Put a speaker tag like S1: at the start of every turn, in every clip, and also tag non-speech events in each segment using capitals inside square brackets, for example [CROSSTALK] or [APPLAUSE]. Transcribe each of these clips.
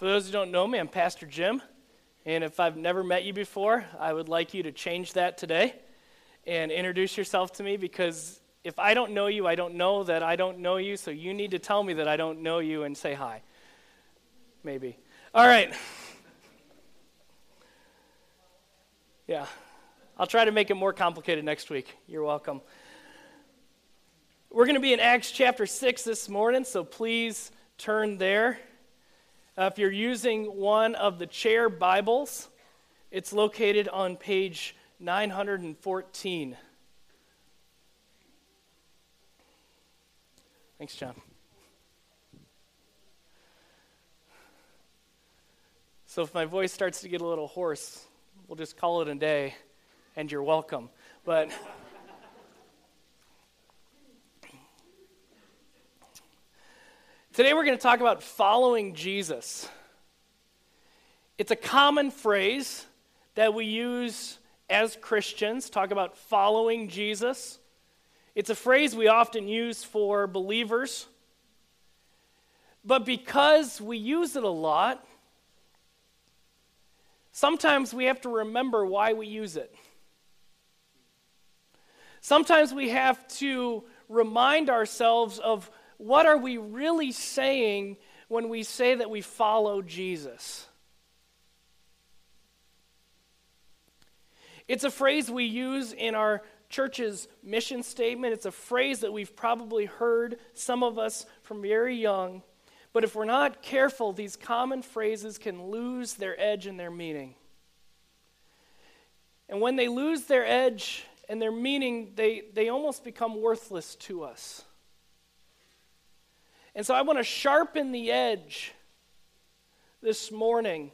S1: For those who don't know me, I'm Pastor Jim. And if I've never met you before, I would like you to change that today and introduce yourself to me because if I don't know you, I don't know that I don't know you. So you need to tell me that I don't know you and say hi. Maybe. All right. Yeah. I'll try to make it more complicated next week. You're welcome. We're going to be in Acts chapter 6 this morning, so please turn there. Uh, if you're using one of the chair Bibles, it's located on page 914. Thanks, John. So if my voice starts to get a little hoarse, we'll just call it a day, and you're welcome. But. Today we're going to talk about following Jesus. It's a common phrase that we use as Christians, talk about following Jesus. It's a phrase we often use for believers. But because we use it a lot, sometimes we have to remember why we use it. Sometimes we have to remind ourselves of what are we really saying when we say that we follow Jesus? It's a phrase we use in our church's mission statement. It's a phrase that we've probably heard, some of us from very young. But if we're not careful, these common phrases can lose their edge and their meaning. And when they lose their edge and their meaning, they, they almost become worthless to us. And so I want to sharpen the edge this morning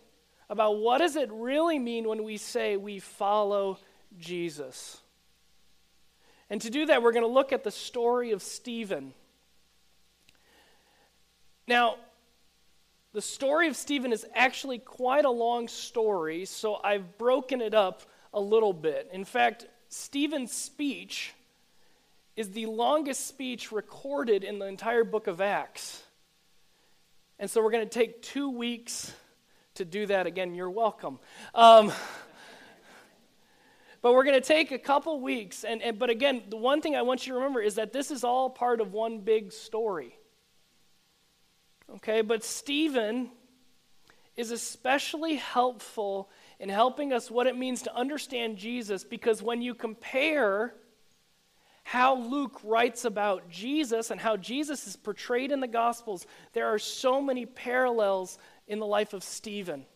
S1: about what does it really mean when we say we follow Jesus. And to do that, we're going to look at the story of Stephen. Now, the story of Stephen is actually quite a long story, so I've broken it up a little bit. In fact, Stephen's speech is the longest speech recorded in the entire book of Acts. And so we're going to take two weeks to do that. Again, you're welcome. Um, but we're going to take a couple weeks. And, and, but again, the one thing I want you to remember is that this is all part of one big story. Okay, but Stephen is especially helpful in helping us what it means to understand Jesus because when you compare how Luke writes about Jesus and how Jesus is portrayed in the Gospels, there are so many parallels in the life of Stephen.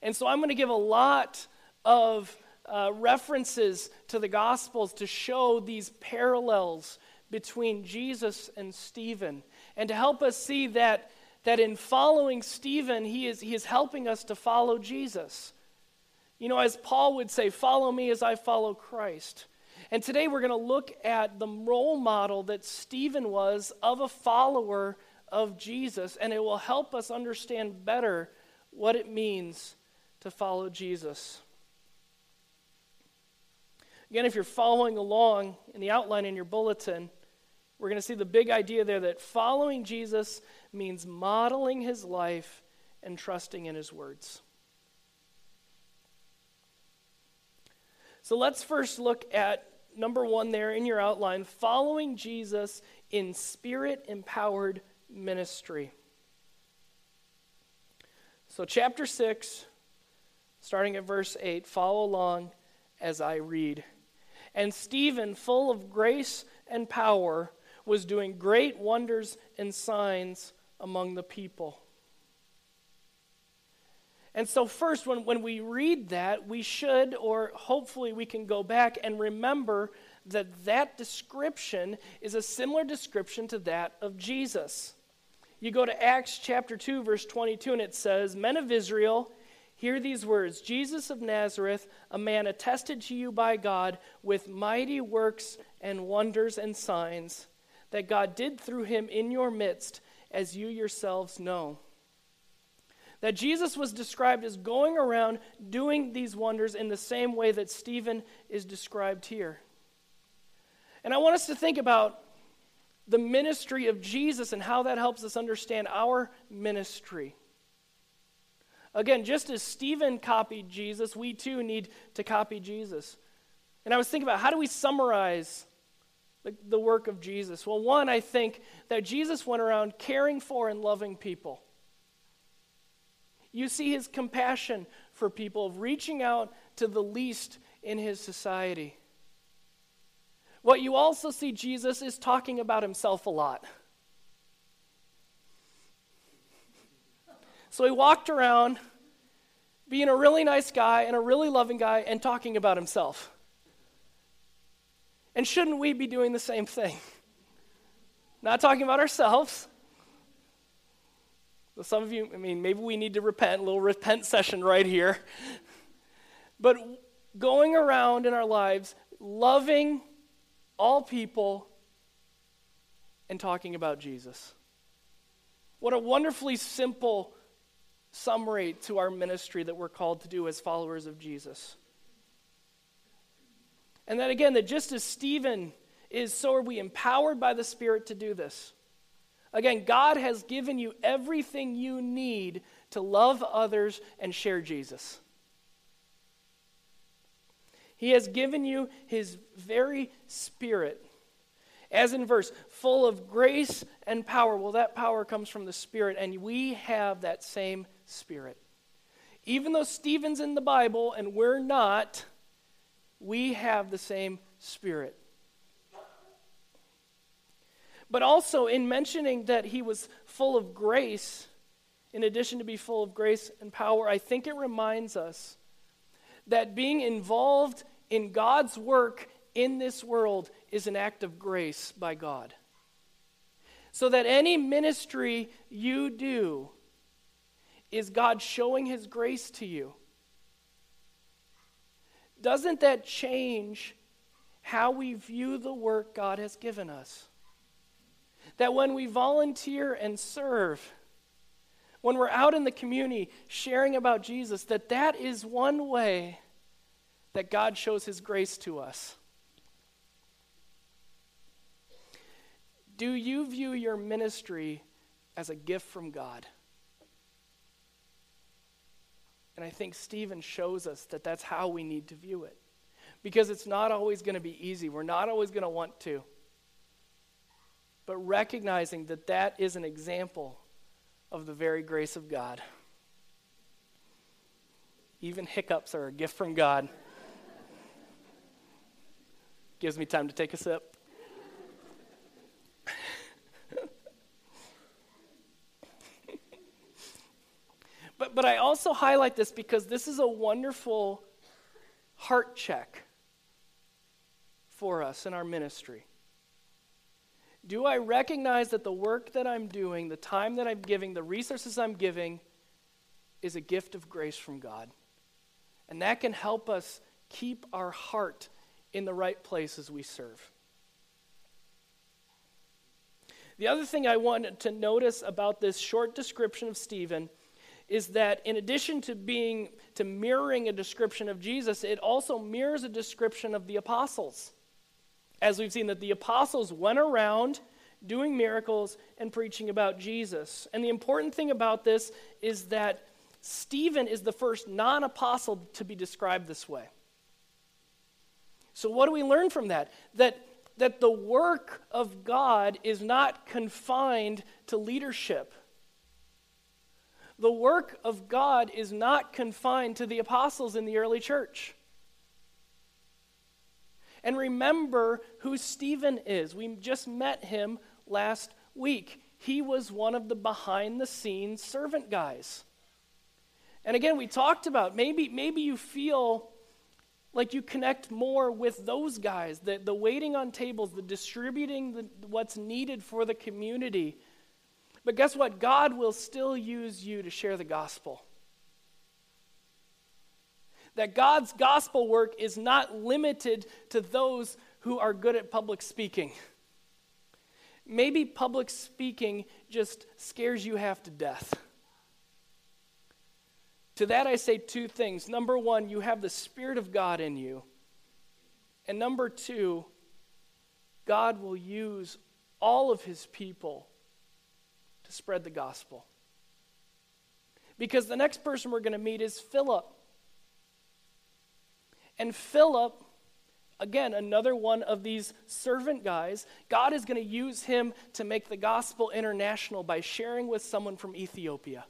S1: And so I'm going to give a lot of uh, references to the Gospels to show these parallels between Jesus and Stephen and to help us see that, that in following Stephen, he is, he is helping us to follow Jesus. You know, as Paul would say, follow me as I follow Christ. And today we're going to look at the role model that Stephen was of a follower of Jesus, and it will help us understand better what it means to follow Jesus. Again, if you're following along in the outline in your bulletin, we're going to see the big idea there that following Jesus means modeling his life and trusting in his words. So let's first look at number one there in your outline following Jesus in spirit empowered ministry. So, chapter 6, starting at verse 8, follow along as I read. And Stephen, full of grace and power, was doing great wonders and signs among the people. And so, first, when, when we read that, we should, or hopefully we can go back and remember that that description is a similar description to that of Jesus. You go to Acts chapter 2, verse 22, and it says, Men of Israel, hear these words Jesus of Nazareth, a man attested to you by God with mighty works and wonders and signs that God did through him in your midst, as you yourselves know that Jesus was described as going around doing these wonders in the same way that Stephen is described here. And I want us to think about the ministry of Jesus and how that helps us understand our ministry. Again, just as Stephen copied Jesus, we too need to copy Jesus. And I was thinking about how do we summarize the, the work of Jesus? Well, one, I think that Jesus went around caring for and loving people. You see his compassion for people, reaching out to the least in his society. What you also see Jesus is talking about himself a lot. So he walked around being a really nice guy and a really loving guy and talking about himself. And shouldn't we be doing the same thing? Not talking about ourselves. Some of you, I mean, maybe we need to repent, a little repent session right here. But going around in our lives, loving all people and talking about Jesus. What a wonderfully simple summary to our ministry that we're called to do as followers of Jesus. And then again, that just as Stephen is, so are we empowered by the Spirit to do this. Again, God has given you everything you need to love others and share Jesus. He has given you His very Spirit. As in verse, full of grace and power. Well, that power comes from the Spirit, and we have that same Spirit. Even though Stephen's in the Bible and we're not, we have the same Spirit. But also, in mentioning that he was full of grace, in addition to be full of grace and power, I think it reminds us that being involved in God's work in this world is an act of grace by God. So that any ministry you do is God showing his grace to you. Doesn't that change how we view the work God has given us? That when we volunteer and serve, when we're out in the community sharing about Jesus, that that is one way that God shows his grace to us. Do you view your ministry as a gift from God? And I think Stephen shows us that that's how we need to view it. Because it's not always going to be easy. We're not always going to want to. But recognizing that that is an example of the very grace of God. Even hiccups are a gift from God. Gives me time to take a sip. But, but I also highlight this because this is a wonderful heart check for us in our ministry. Do I recognize that the work that I'm doing, the time that I'm giving, the resources I'm giving, is a gift of grace from God? And that can help us keep our heart in the right place as we serve. The other thing I wanted to notice about this short description of Stephen is that in addition to being to mirroring a description of Jesus, it also mirrors a description of the apostles. As we've seen that the apostles went around doing miracles and preaching about Jesus. And the important thing about this is that Stephen is the first non-apostle to be described this way. So what do we learn from that? That that the work of God is not confined to leadership the work of God is not confined to the apostles in the early church. And remember who Stephen is. We just met him last week. He was one of the behind the scenes servant guys. And again, we talked about maybe, maybe you feel like you connect more with those guys the, the waiting on tables, the distributing the, what's needed for the community but guess what? God will still use you to share the gospel. That God's gospel work is not limited to those who are good at public speaking. Maybe public speaking just scares you half to death. To that, I say two things. Number one, you have the Spirit of God in you. And number two, God will use all of his people to spread the gospel. Because the next person we're going to meet is Philip. And Philip, again, another one of these servant guys, God is going to use him to make the gospel international by sharing with someone from Ethiopia.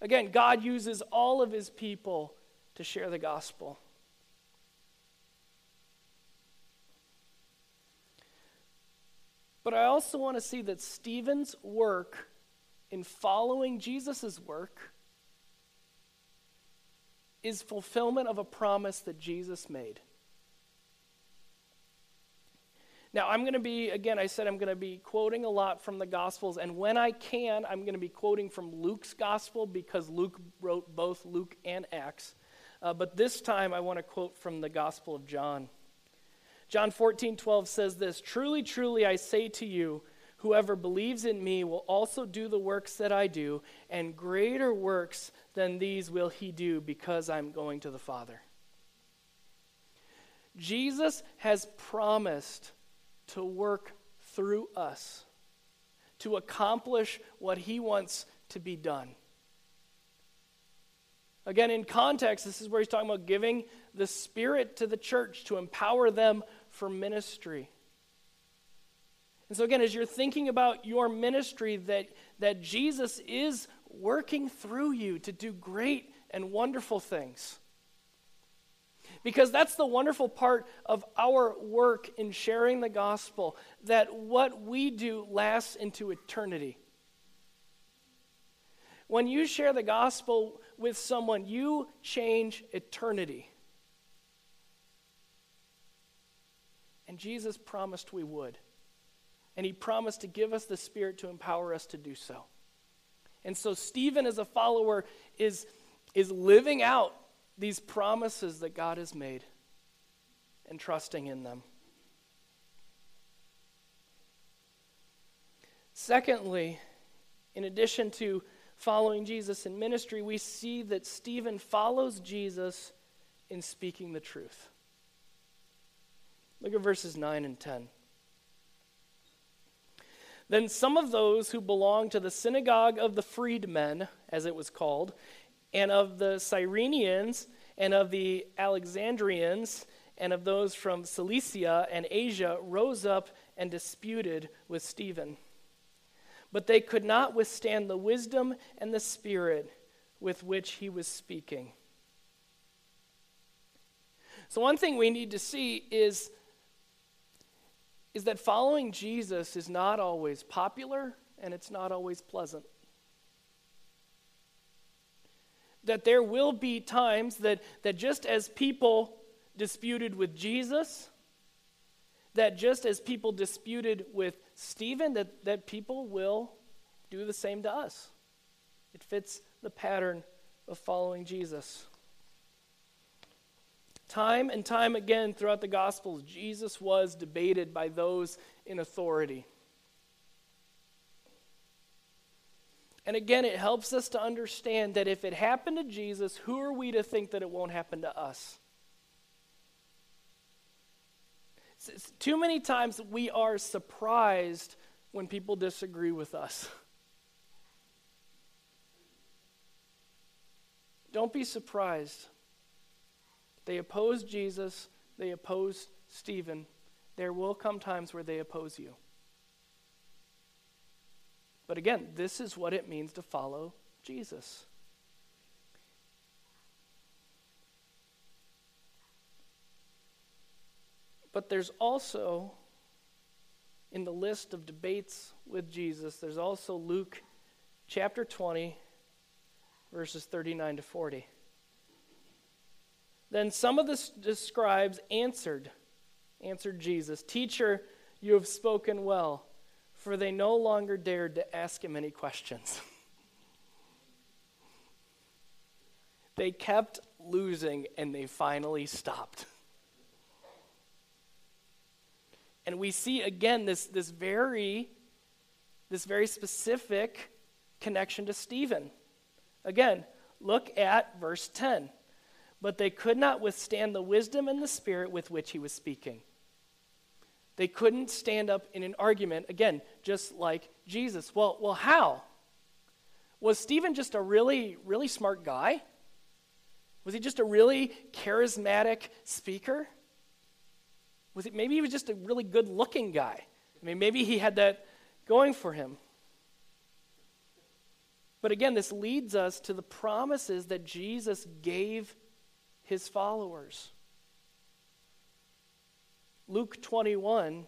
S1: Again, God uses all of his people to share the gospel. But I also want to see that Stephen's work in following Jesus' work is fulfillment of a promise that Jesus made. Now, I'm going to be, again, I said I'm going to be quoting a lot from the Gospels, and when I can, I'm going to be quoting from Luke's Gospel because Luke wrote both Luke and Acts. Uh, but this time, I want to quote from the Gospel of John. John 14, 12 says this Truly, truly, I say to you, whoever believes in me will also do the works that I do, and greater works than these will he do because I'm going to the Father. Jesus has promised to work through us to accomplish what he wants to be done. Again, in context, this is where he's talking about giving the Spirit to the church to empower them for ministry. And so, again, as you're thinking about your ministry, that, that Jesus is working through you to do great and wonderful things. Because that's the wonderful part of our work in sharing the gospel, that what we do lasts into eternity. When you share the gospel with someone, you change eternity. And Jesus promised we would. And he promised to give us the Spirit to empower us to do so. And so, Stephen, as a follower, is, is living out these promises that God has made and trusting in them. Secondly, in addition to following Jesus in ministry, we see that Stephen follows Jesus in speaking the truth. Look at verses 9 and 10. Then some of those who belonged to the synagogue of the freedmen, as it was called, and of the Cyrenians, and of the Alexandrians, and of those from Cilicia and Asia rose up and disputed with Stephen. But they could not withstand the wisdom and the spirit with which he was speaking. So, one thing we need to see is is that following Jesus is not always popular and it's not always pleasant. That there will be times that, that just as people disputed with Jesus, that just as people disputed with Stephen, that, that people will do the same to us. It fits the pattern of following Jesus. Time and time again throughout the Gospels, Jesus was debated by those in authority. And again, it helps us to understand that if it happened to Jesus, who are we to think that it won't happen to us? Too many times we are surprised when people disagree with us. Don't be surprised. They oppose Jesus, they oppose Stephen. There will come times where they oppose you. But again, this is what it means to follow Jesus. But there's also, in the list of debates with Jesus, there's also Luke chapter 20, verses 39 to 40. Then some of the, scribes answered, answered Jesus, Teacher, you have spoken well, for they no longer dared to ask him any questions. [LAUGHS] they kept losing and they finally stopped. And we see again this, this very this very specific connection to Stephen. Again, look at verse 10 but they could not withstand the wisdom and the spirit with which he was speaking. They couldn't stand up in an argument, again, just like Jesus. Well, well, how? Was Stephen just a really, really smart guy? Was he just a really charismatic speaker? Was it maybe he was just a really good looking guy? I mean, maybe he had that going for him. But again, this leads us to the promises that Jesus gave his followers. Luke 21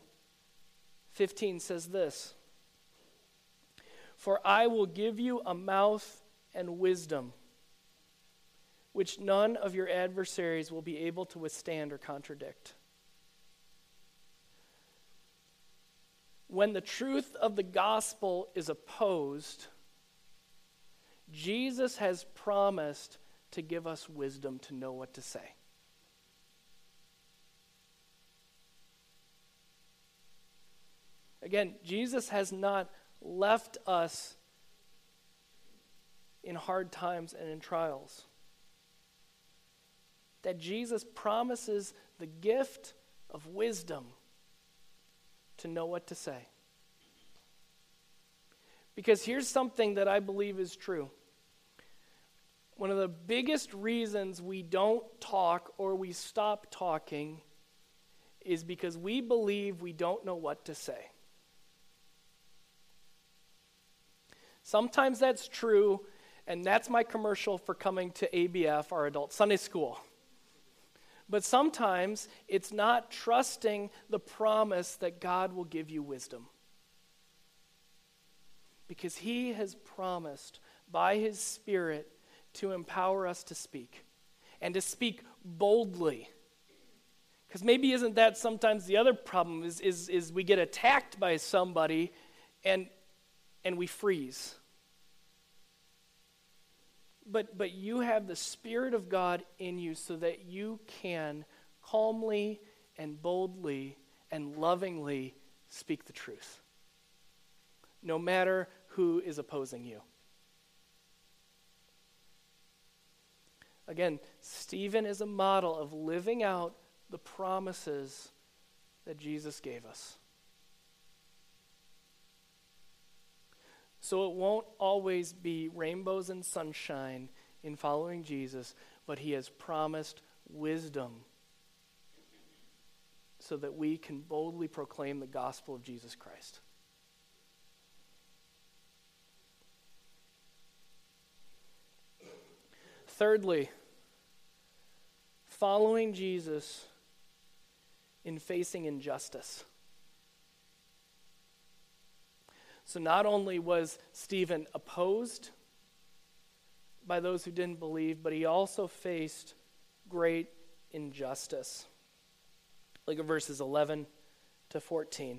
S1: 15 says this For I will give you a mouth and wisdom, which none of your adversaries will be able to withstand or contradict. When the truth of the gospel is opposed, Jesus has promised to give us wisdom to know what to say. Again, Jesus has not left us in hard times and in trials. That Jesus promises the gift of wisdom to know what to say. Because here's something that I believe is true. One of the biggest reasons we don't talk or we stop talking is because we believe we don't know what to say. Sometimes that's true, and that's my commercial for coming to ABF, our adult Sunday school. But sometimes it's not trusting the promise that God will give you wisdom. Because He has promised by His Spirit to empower us to speak and to speak boldly. Because maybe isn't that sometimes the other problem is, is, is we get attacked by somebody and, and we freeze. But, but you have the Spirit of God in you so that you can calmly and boldly and lovingly speak the truth, no matter who is opposing you. Again, Stephen is a model of living out the promises that Jesus gave us. So it won't always be rainbows and sunshine in following Jesus, but he has promised wisdom so that we can boldly proclaim the gospel of Jesus Christ. Thirdly, following Jesus in facing injustice. So not only was Stephen opposed by those who didn't believe, but he also faced great injustice. Look at verses 11 to 14.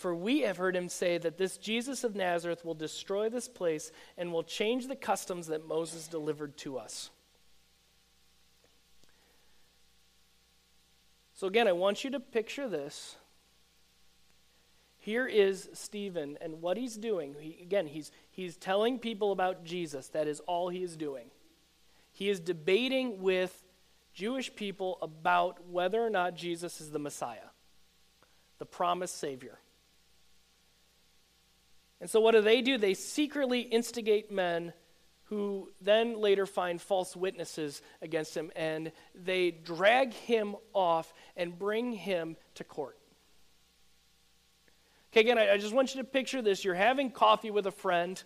S1: For we have heard him say that this Jesus of Nazareth will destroy this place and will change the customs that Moses delivered to us. So, again, I want you to picture this. Here is Stephen, and what he's doing, he, again, he's, he's telling people about Jesus. That is all he is doing. He is debating with Jewish people about whether or not Jesus is the Messiah, the promised Savior. And so, what do they do? They secretly instigate men who then later find false witnesses against him, and they drag him off and bring him to court. Okay, again, I, I just want you to picture this. You're having coffee with a friend,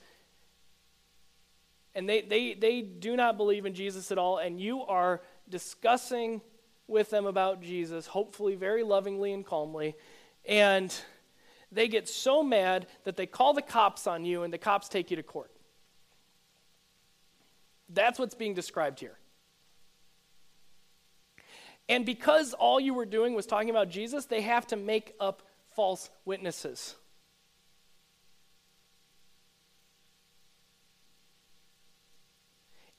S1: and they, they, they do not believe in Jesus at all, and you are discussing with them about Jesus, hopefully very lovingly and calmly, and they get so mad that they call the cops on you, and the cops take you to court. That's what's being described here. And because all you were doing was talking about Jesus, they have to make up false witnesses.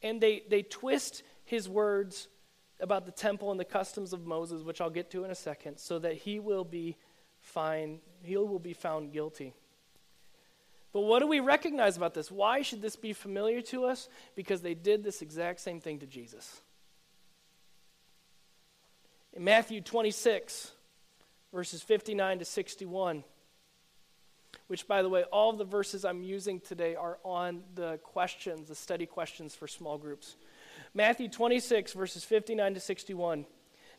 S1: And they, they twist his words about the temple and the customs of Moses, which I'll get to in a second, so that he will be fine, he will be found guilty. But what do we recognize about this? Why should this be familiar to us? Because they did this exact same thing to Jesus. In Matthew 26, verses 59 to 61, which, by the way, all of the verses I'm using today are on the questions, the study questions for small groups. Matthew 26, verses 59 to 61.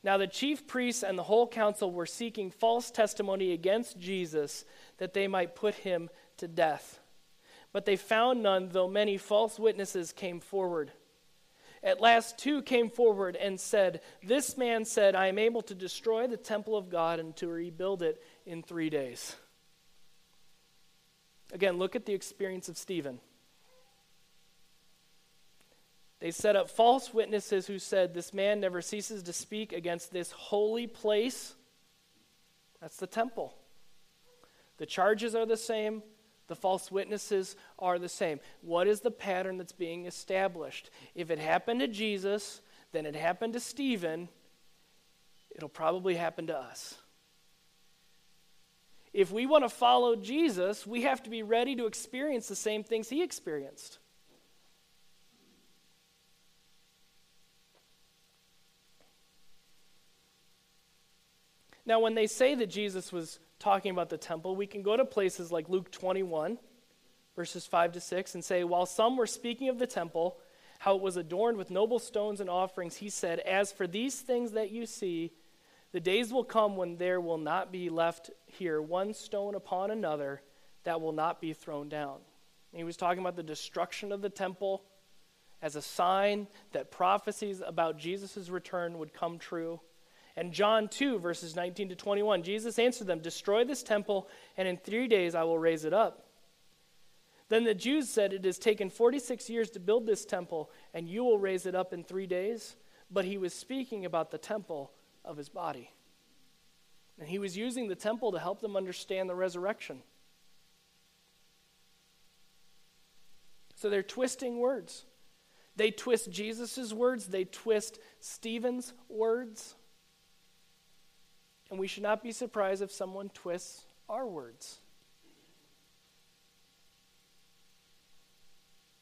S1: Now the chief priests and the whole council were seeking false testimony against Jesus that they might put him to death. But they found none, though many false witnesses came forward. At last, two came forward and said, This man said, I am able to destroy the temple of God and to rebuild it in three days. Again, look at the experience of Stephen. They set up false witnesses who said, This man never ceases to speak against this holy place. That's the temple. The charges are the same, the false witnesses are the same. What is the pattern that's being established? If it happened to Jesus, then it happened to Stephen, it'll probably happen to us. If we want to follow Jesus, we have to be ready to experience the same things he experienced. Now, when they say that Jesus was talking about the temple, we can go to places like Luke 21, verses 5 to 6, and say, While some were speaking of the temple, how it was adorned with noble stones and offerings, he said, As for these things that you see, the days will come when there will not be left here one stone upon another that will not be thrown down. And he was talking about the destruction of the temple as a sign that prophecies about Jesus' return would come true. And John 2, verses 19 to 21, Jesus answered them, Destroy this temple, and in three days I will raise it up. Then the Jews said, It has taken 46 years to build this temple, and you will raise it up in three days. But he was speaking about the temple of his body. And he was using the temple to help them understand the resurrection. So they're twisting words. They twist Jesus' words, they twist Stephen's words. And we should not be surprised if someone twists our words.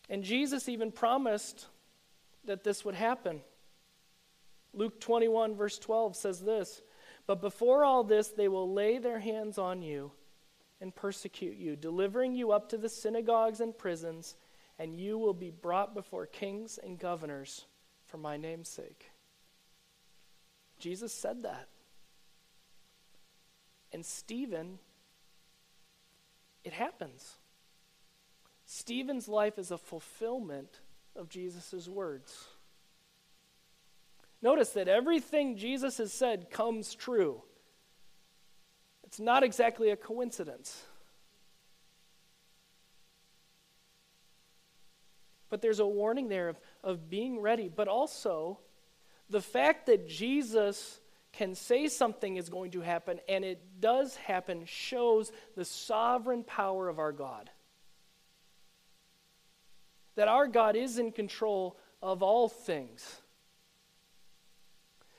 S1: And Jesus even promised that this would happen. Luke 21, verse 12 says this But before all this, they will lay their hands on you and persecute you, delivering you up to the synagogues and prisons, and you will be brought before kings and governors for my name's sake. Jesus said that. And Stephen, it happens. Stephen's life is a fulfillment of Jesus' words. Notice that everything Jesus has said comes true. It's not exactly a coincidence. But there's a warning there of, of being ready, but also the fact that Jesus can say something is going to happen and it does happen shows the sovereign power of our God. That our God is in control of all things.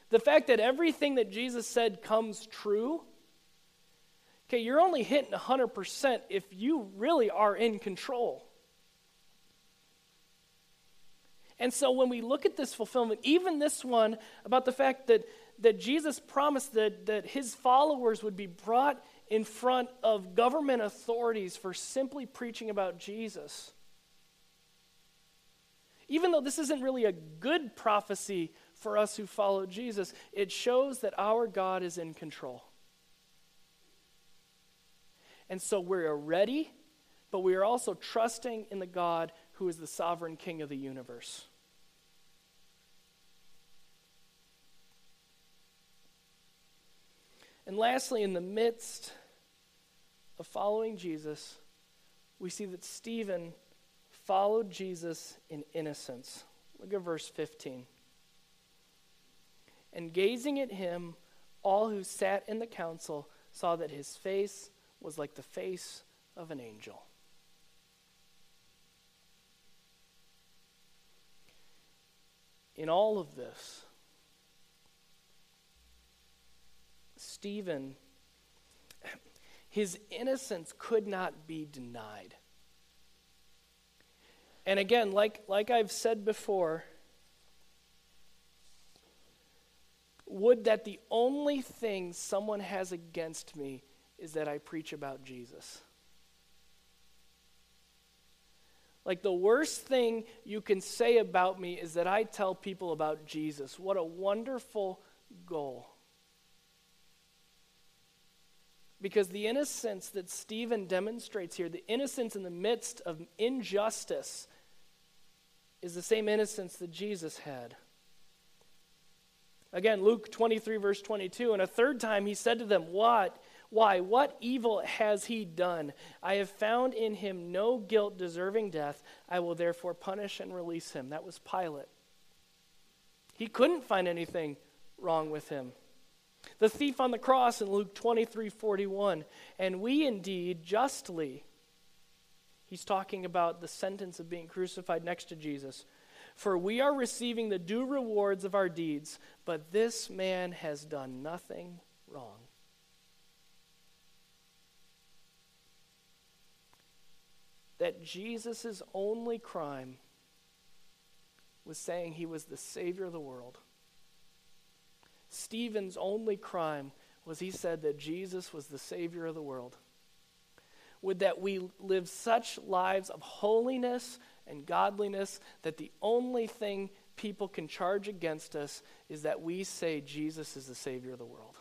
S1: The fact that everything that Jesus said comes true, okay, you're only hitting 100% if you really are in control. And so when we look at this fulfillment, even this one about the fact that that Jesus promised that, that his followers would be brought in front of government authorities for simply preaching about Jesus. Even though this isn't really a good prophecy for us who follow Jesus, it shows that our God is in control. And so we're ready, but we are also trusting in the God who is the sovereign king of the universe. And lastly, in the midst of following Jesus, we see that Stephen followed Jesus in innocence. Look at verse 15. And gazing at him, all who sat in the council saw that his face was like the face of an angel. In all of this, Stephen, his innocence could not be denied. And again, like, like I've said before, would that the only thing someone has against me is that I preach about Jesus. Like the worst thing you can say about me is that I tell people about Jesus. What a wonderful goal. Because the innocence that Stephen demonstrates here, the innocence in the midst of injustice, is the same innocence that Jesus had. Again, Luke 23, verse 22. And a third time he said to them, What? Why? What evil has he done? I have found in him no guilt deserving death. I will therefore punish and release him. That was Pilate. He couldn't find anything wrong with him. The thief on the cross in Luke 23 41. And we indeed justly, he's talking about the sentence of being crucified next to Jesus. For we are receiving the due rewards of our deeds, but this man has done nothing wrong. That Jesus' only crime was saying he was the Savior of the world. Stephen's only crime was he said that Jesus was the Savior of the world. Would that we live such lives of holiness and godliness that the only thing people can charge against us is that we say Jesus is the Savior of the world.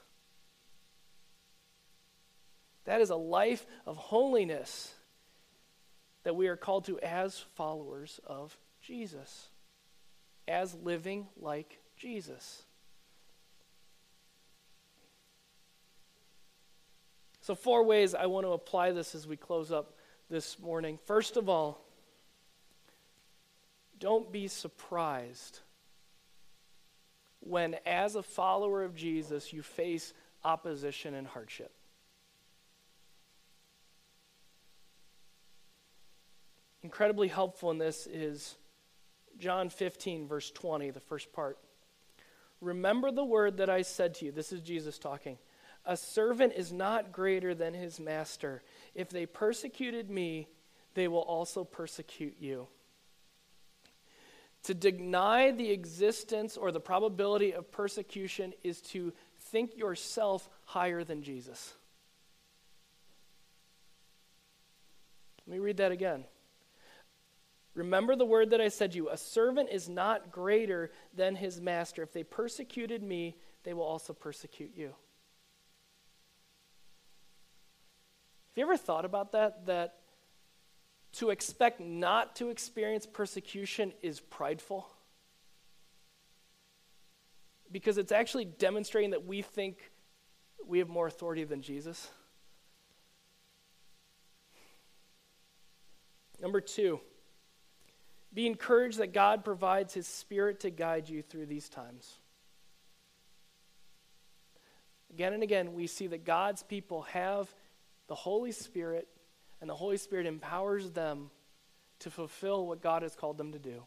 S1: That is a life of holiness that we are called to as followers of Jesus, as living like Jesus. So, four ways I want to apply this as we close up this morning. First of all, don't be surprised when, as a follower of Jesus, you face opposition and hardship. Incredibly helpful in this is John 15, verse 20, the first part. Remember the word that I said to you. This is Jesus talking. A servant is not greater than his master. If they persecuted me, they will also persecute you. To deny the existence or the probability of persecution is to think yourself higher than Jesus. Let me read that again. Remember the word that I said to you a servant is not greater than his master. If they persecuted me, they will also persecute you. Have you ever thought about that? That to expect not to experience persecution is prideful. Because it's actually demonstrating that we think we have more authority than Jesus. Number two, be encouraged that God provides His Spirit to guide you through these times. Again and again, we see that God's people have the Holy Spirit and the Holy Spirit empowers them to fulfill what God has called them to do.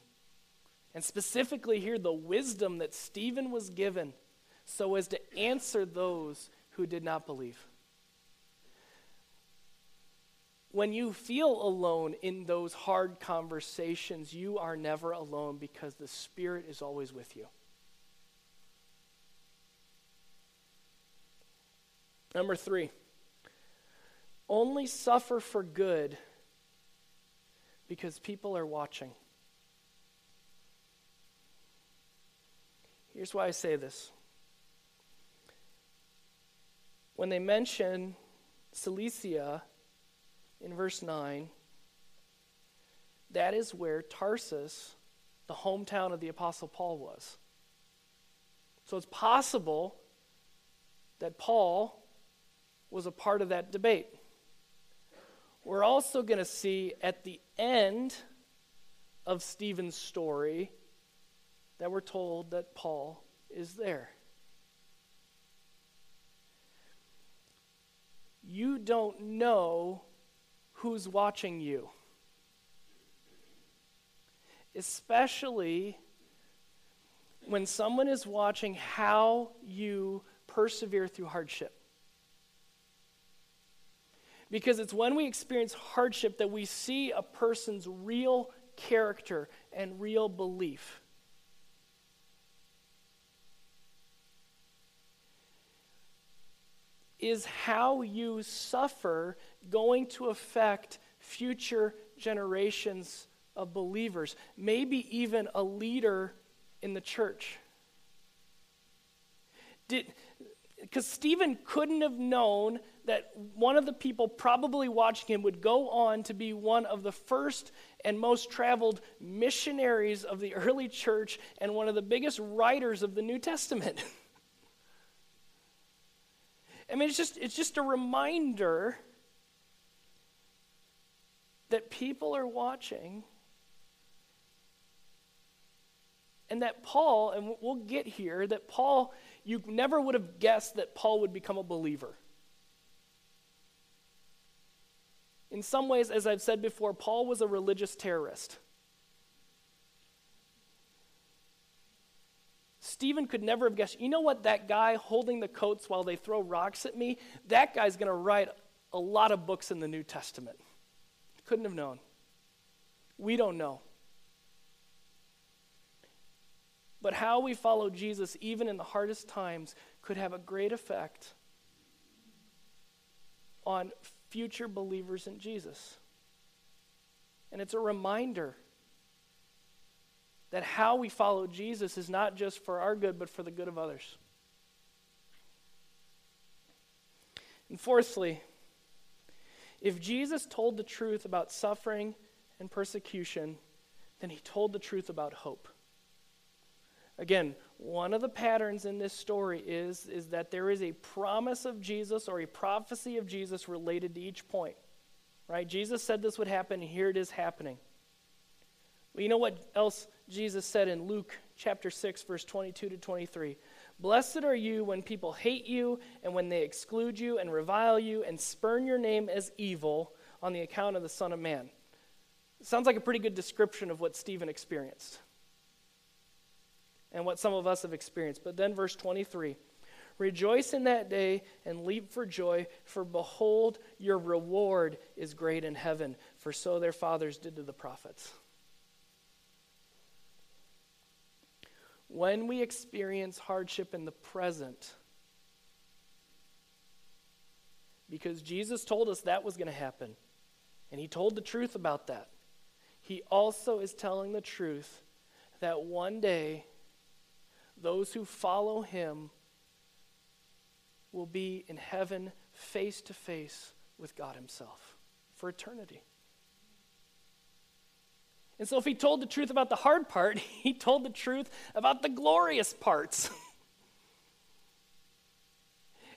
S1: And specifically here, the wisdom that Stephen was given so as to answer those who did not believe. When you feel alone in those hard conversations, you are never alone because the Spirit is always with you. Number three only suffer for good because people are watching. Here's why I say this. When they mention Cilicia in verse 9, that is where Tarsus, the hometown of the Apostle Paul, was. So it's possible that Paul was a part of that debate we're also going to see at the end of Stephen's story that we're told that Paul is there. You don't know who's watching you, especially when someone is watching how you persevere through hardship. Because it's when we experience hardship that we see a person's real character and real belief. Is how you suffer going to affect future generations of believers, maybe even a leader in the church? Did, because Stephen couldn't have known that one of the people probably watching him would go on to be one of the first and most traveled missionaries of the early church and one of the biggest writers of the New Testament. [LAUGHS] I mean, it's just, it's just a reminder that people are watching and that Paul, and we'll get here, that Paul, you never would have guessed that Paul would become a believer. In some ways, as I've said before, Paul was a religious terrorist. Stephen could never have guessed, you know what, that guy holding the coats while they throw rocks at me, that guy's going to write a lot of books in the New Testament. Couldn't have known. We don't know. But how we follow Jesus, even in the hardest times, could have a great effect on future believers in Jesus. And it's a reminder that how we follow Jesus is not just for our good, but for the good of others. And fourthly, if Jesus told the truth about suffering and persecution, then he told the truth about hope. Again, one of the patterns in this story is, is that there is a promise of Jesus or a prophecy of Jesus related to each point. Right? Jesus said this would happen, and here it is happening. Well, you know what else Jesus said in Luke chapter 6, verse 22 to 23? Blessed are you when people hate you, and when they exclude you, and revile you, and spurn your name as evil on the account of the Son of Man. Sounds like a pretty good description of what Stephen experienced and what some of us have experienced. But then, verse 23 Rejoice in that day and leap for joy, for behold, your reward is great in heaven, for so their fathers did to the prophets. When we experience hardship in the present, because Jesus told us that was going to happen, and he told the truth about that, he also is telling the truth that one day those who follow him will be in heaven face to face with God himself for eternity. And so, if he told the truth about the hard part, [LAUGHS] he told the truth about the glorious parts. [LAUGHS]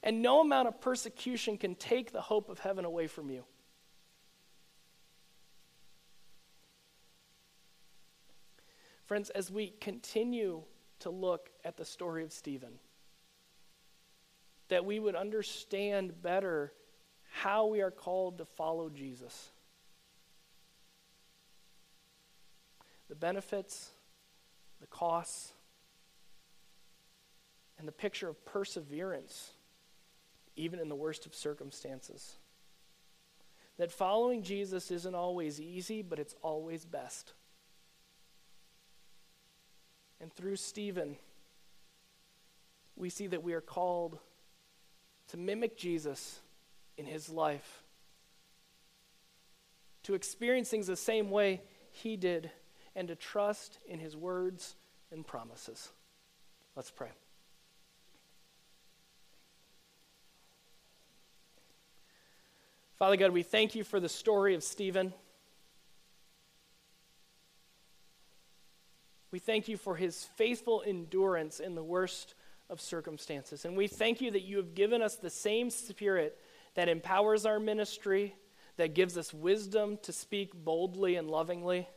S1: and no amount of persecution can take the hope of heaven away from you. Friends, as we continue to look at the story of Stephen. That we would understand better how we are called to follow Jesus. The benefits, the costs, and the picture of perseverance, even in the worst of circumstances. That following Jesus isn't always easy, but it's always best. And through Stephen, we see that we are called to mimic Jesus in his life, to experience things the same way he did, and to trust in his words and promises. Let's pray. Father God, we thank you for the story of Stephen. We thank you for his faithful endurance in the worst of circumstances. And we thank you that you have given us the same spirit that empowers our ministry, that gives us wisdom to speak boldly and lovingly,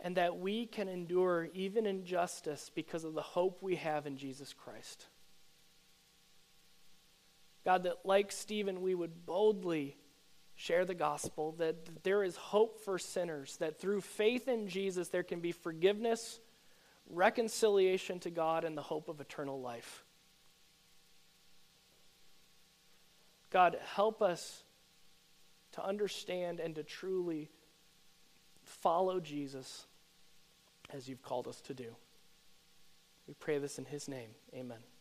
S1: and that we can endure even injustice because of the hope we have in Jesus Christ. God, that like Stephen, we would boldly share the gospel, that, there is hope for sinners, that through faith in Jesus there can be forgiveness, reconciliation to God, and the hope of eternal life. God, help us to understand and to truly follow Jesus as you've called us to do. We pray this in his name. Amen.